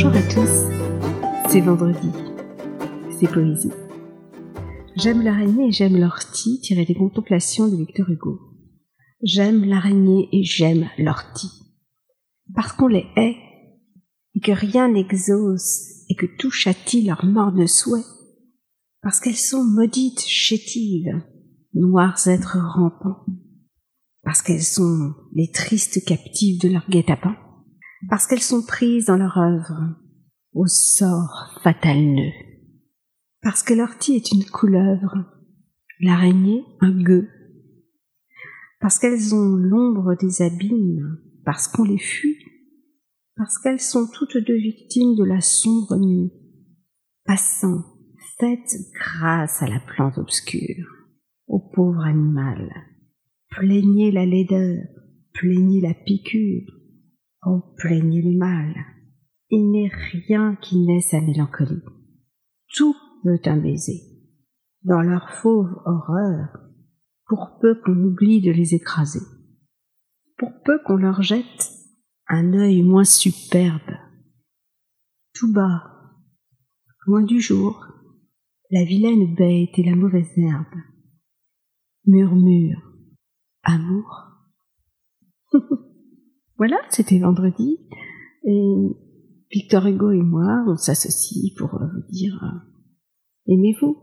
Bonjour à tous, c'est vendredi, c'est poésie. J'aime l'araignée et j'aime l'ortie tiré des contemplations de Victor Hugo. J'aime l'araignée et j'aime l'ortie. Parce qu'on les hait, et que rien n'exauce, et que tout châtie leur morne souhait. Parce qu'elles sont maudites, chétives, noirs êtres rampants. Parce qu'elles sont les tristes captives de leur guet-apens parce qu'elles sont prises dans leur œuvre au sort fatal nœud. Parce que l'ortie est une couleuvre, l'araignée un gueux. Parce qu'elles ont l'ombre des abîmes, parce qu'on les fuit, parce qu'elles sont toutes deux victimes de la sombre nuit, passant, faites grâce à la plante obscure, au pauvre animal. Plaignez la laideur, plaignez la piqûre, Oh, plaignez le mal. Il n'est rien qui n'ait sa mélancolie. Tout veut un baiser. Dans leur fauve horreur, pour peu qu'on oublie de les écraser, pour peu qu'on leur jette un œil moins superbe. Tout bas, loin du jour, la vilaine bête et la mauvaise herbe murmure amour. Voilà, c'était vendredi. Et Victor Hugo et moi, on s'associe pour euh, vous dire euh, aimez-vous,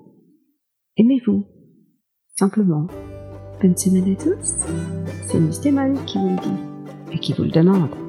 aimez-vous, simplement. Bonne semaine à tous. C'est Mustéman qui vous le dit et qui vous le demande.